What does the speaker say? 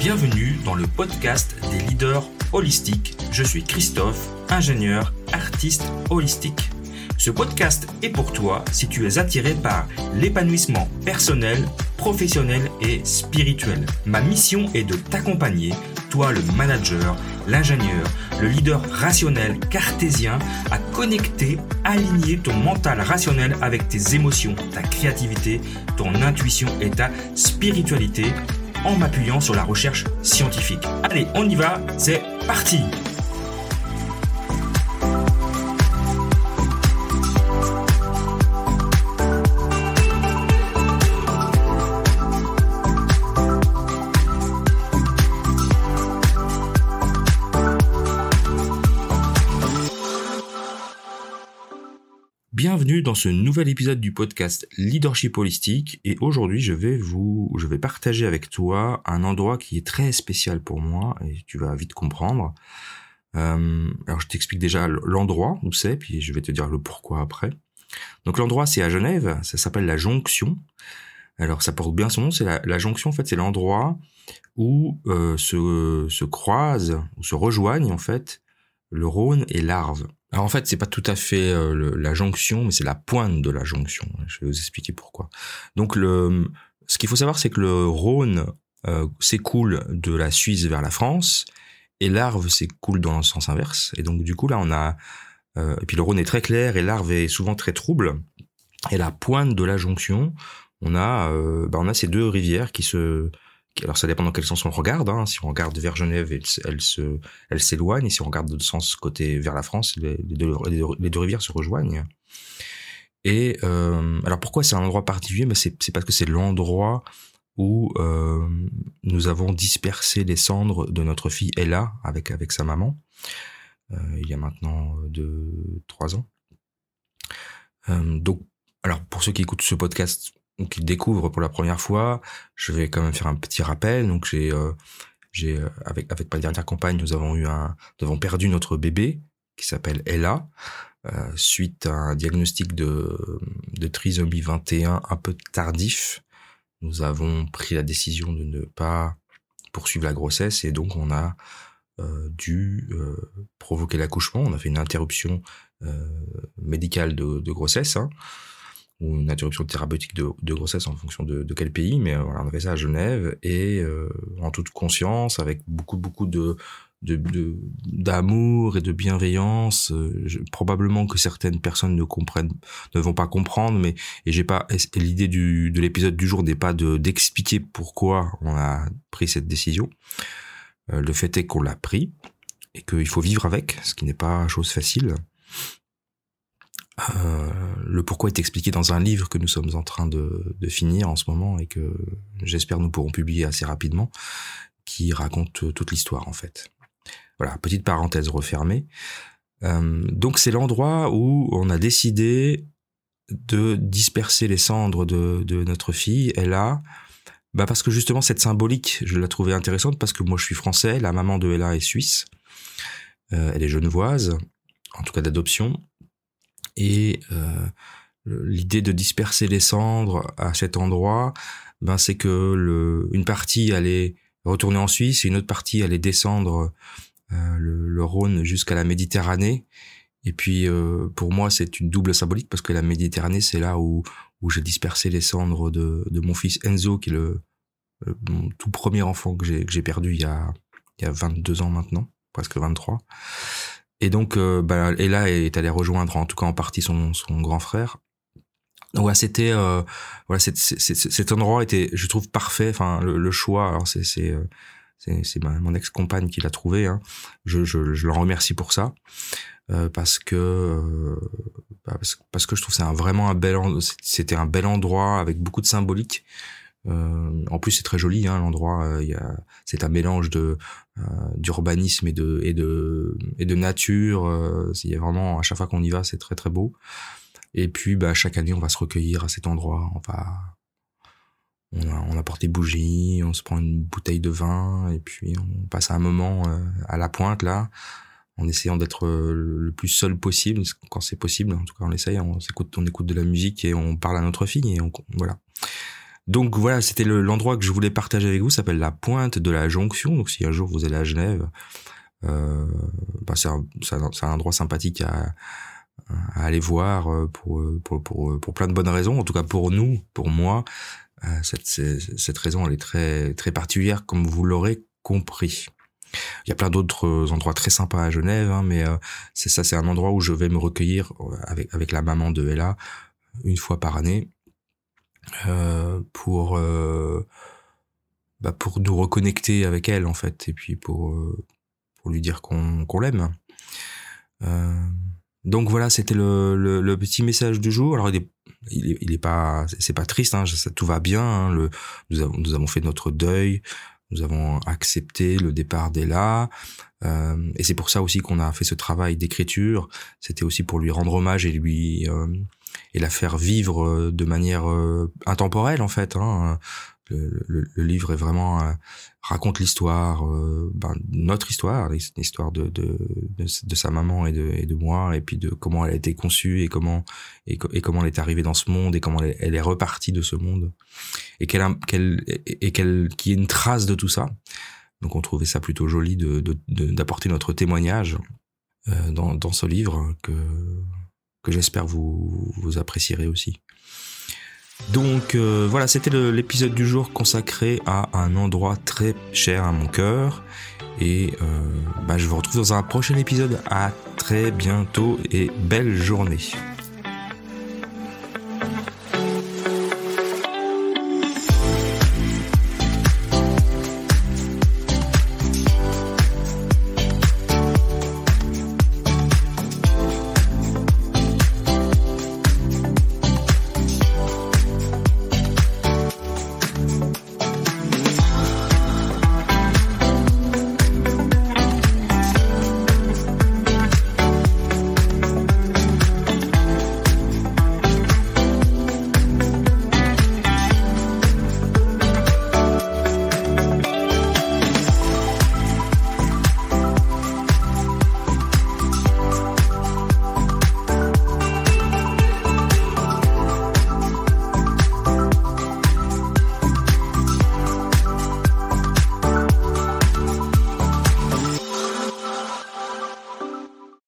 Bienvenue dans le podcast des leaders holistiques. Je suis Christophe, ingénieur, artiste holistique. Ce podcast est pour toi si tu es attiré par l'épanouissement personnel, professionnel et spirituel. Ma mission est de t'accompagner, toi le manager, l'ingénieur, le leader rationnel cartésien, à connecter, aligner ton mental rationnel avec tes émotions, ta créativité, ton intuition et ta spiritualité en m'appuyant sur la recherche scientifique. Allez, on y va, c'est parti Dans ce nouvel épisode du podcast Leadership Holistique et aujourd'hui je vais vous, je vais partager avec toi un endroit qui est très spécial pour moi et tu vas vite comprendre. Euh, alors je t'explique déjà l'endroit où c'est puis je vais te dire le pourquoi après. Donc l'endroit c'est à Genève, ça s'appelle la Jonction. Alors ça porte bien son nom, c'est la, Jonction en fait c'est l'endroit où euh, se, se croisent ou se rejoignent en fait le Rhône et l'Arve. Alors en fait, c'est pas tout à fait euh, la jonction, mais c'est la pointe de la jonction. Je vais vous expliquer pourquoi. Donc le, ce qu'il faut savoir, c'est que le Rhône euh, s'écoule de la Suisse vers la France et l'Arve s'écoule dans le sens inverse. Et donc du coup là, on a euh, et puis le Rhône est très clair et l'Arve est souvent très trouble. Et la pointe de la jonction, on a, bah, on a ces deux rivières qui se alors ça dépend dans quel sens on regarde. Hein. Si on regarde vers Genève, elle, se, elle s'éloigne. Si on regarde de sens côté vers la France, les, deux, rivières se rejoignent. Et euh, alors pourquoi c'est un endroit particulier? Mais c'est, parce que c'est l'endroit où euh, nous avons dispersé les cendres de notre fille Ella avec avec sa maman. Euh, il y a maintenant deux trois ans. donc alors pour ceux qui écoutent ce podcast, qui découvrent pour la première fois, je vais quand même faire un petit rappel. Donc j'ai euh, j'ai euh, avec avec ma dernière compagne, nous avons eu un avons perdu notre bébé qui s'appelle Ella euh, suite à un diagnostic de de trisomie 21 un peu tardif. Nous avons pris la décision de ne pas poursuivre la grossesse et donc on a dû provoquer l'accouchement. On a fait une interruption médicale de, de grossesse. Hein ou une interruption thérapeutique de, de grossesse en fonction de, de, quel pays, mais voilà, on a fait ça à Genève et euh, en toute conscience, avec beaucoup beaucoup de d'amour et de bienveillance. Euh, probablement que certaines personnes ne comprennent, ne vont pas comprendre, mais et j'ai pas l'idée du de l'épisode du jour n'est pas de d'expliquer pourquoi on a pris cette décision. Euh, le fait est qu'on l'a pris et qu'il faut vivre avec, ce qui n'est pas chose facile. Euh, le pourquoi est expliqué dans un livre que nous sommes en train de, finir en ce moment et que j'espère nous pourrons publier assez rapidement, qui raconte toute l'histoire en fait. Voilà, petite parenthèse refermée. Euh, donc c'est l'endroit où on a décidé de disperser les cendres de, notre fille, Ella, bah parce que justement cette symbolique, je la trouvais intéressante parce que moi je suis français, la maman de Ella est suisse, euh, elle est genevoise, en tout cas d'adoption, et euh, l'idée de disperser les cendres à cet endroit, ben c'est que le, une partie allait retourner en Suisse et une autre partie allait descendre euh, le, Rhône jusqu'à la Méditerranée. Et puis euh, pour moi c'est une double symbolique parce que la Méditerranée c'est là où où j'ai dispersé les cendres de, de mon fils Enzo qui est le, mon tout premier enfant que j'ai que j'ai perdu il y a il y a 22 ans maintenant, presque 23. Et donc, euh, bah, Ella est allée rejoindre, en tout cas en partie, son, son grand frère. Donc voilà, c'était euh, voilà, cet endroit était, je trouve parfait. Enfin, le, choix. Alors c'est c'est euh, c'est mon ex-compagne qui l'a trouvé. Hein. Je, je, je le remercie pour ça euh, parce que euh, bah, parce, que je trouve c'est un vraiment un bel c'était un bel endroit avec beaucoup de symbolique. Euh, en plus, c'est très joli hein, l'endroit. Euh, c'est un mélange de euh, d'urbanisme et de et de et de nature. il y a vraiment à chaque fois qu'on y va, c'est très très beau. Et puis, bah, chaque année, on va se recueillir à cet endroit. On va on, a, apporte des bougies, on se prend une bouteille de vin et puis on passe un moment à la pointe là, en essayant d'être le plus seul possible quand c'est possible. En tout cas, on essaye. On écoute, on écoute de la musique et on parle à notre fille et on voilà. Donc voilà, c'était l'endroit que je voulais partager avec vous. S'appelle la Pointe de la Jonction. Donc si un jour vous allez à Genève, euh, bah c'est un, endroit sympathique à, aller voir euh, pour, pour, pour, plein de bonnes raisons. En tout cas pour nous, pour moi, euh, cette, raison elle est très, très particulière, comme vous l'aurez compris. Il y a plein d'autres endroits très sympas à Genève, hein, mais euh, c'est ça, c'est un endroit où je vais me recueillir avec, avec la maman de Ella une fois par année euh, pour euh, bah pour nous reconnecter avec elle en fait et puis pour pour lui dire qu'on qu'on l'aime. donc voilà, c'était le, le, petit message du jour. Alors il est, il est pas c'est pas triste, hein, ça, tout va bien. Hein, le, nous avons nous avons fait notre deuil. Nous avons accepté le départ d'Ella. Euh, et c'est pour ça aussi qu'on a fait ce travail d'écriture. C'était aussi pour lui rendre hommage et lui euh, et la faire vivre euh, de manière euh, intemporelle en fait. Hein le, le, livre est vraiment euh, raconte l'histoire, euh, ben, notre histoire, l'histoire de, de, de, sa maman et de, et de moi, et puis de comment elle a été conçue et comment et, comment elle est arrivée dans ce monde et comment elle, est repartie de ce monde et qu'elle qu'elle et qu'elle qu'il y ait une trace de tout ça. Donc on trouvait ça plutôt joli de d'apporter notre témoignage euh, dans, dans ce livre que que j'espère vous apprécierez aussi. Donc euh, voilà, c'était l'épisode du jour consacré à un endroit très cher à mon cœur. Et euh, bah, je vous retrouve dans un prochain épisode. À très bientôt et belle journée.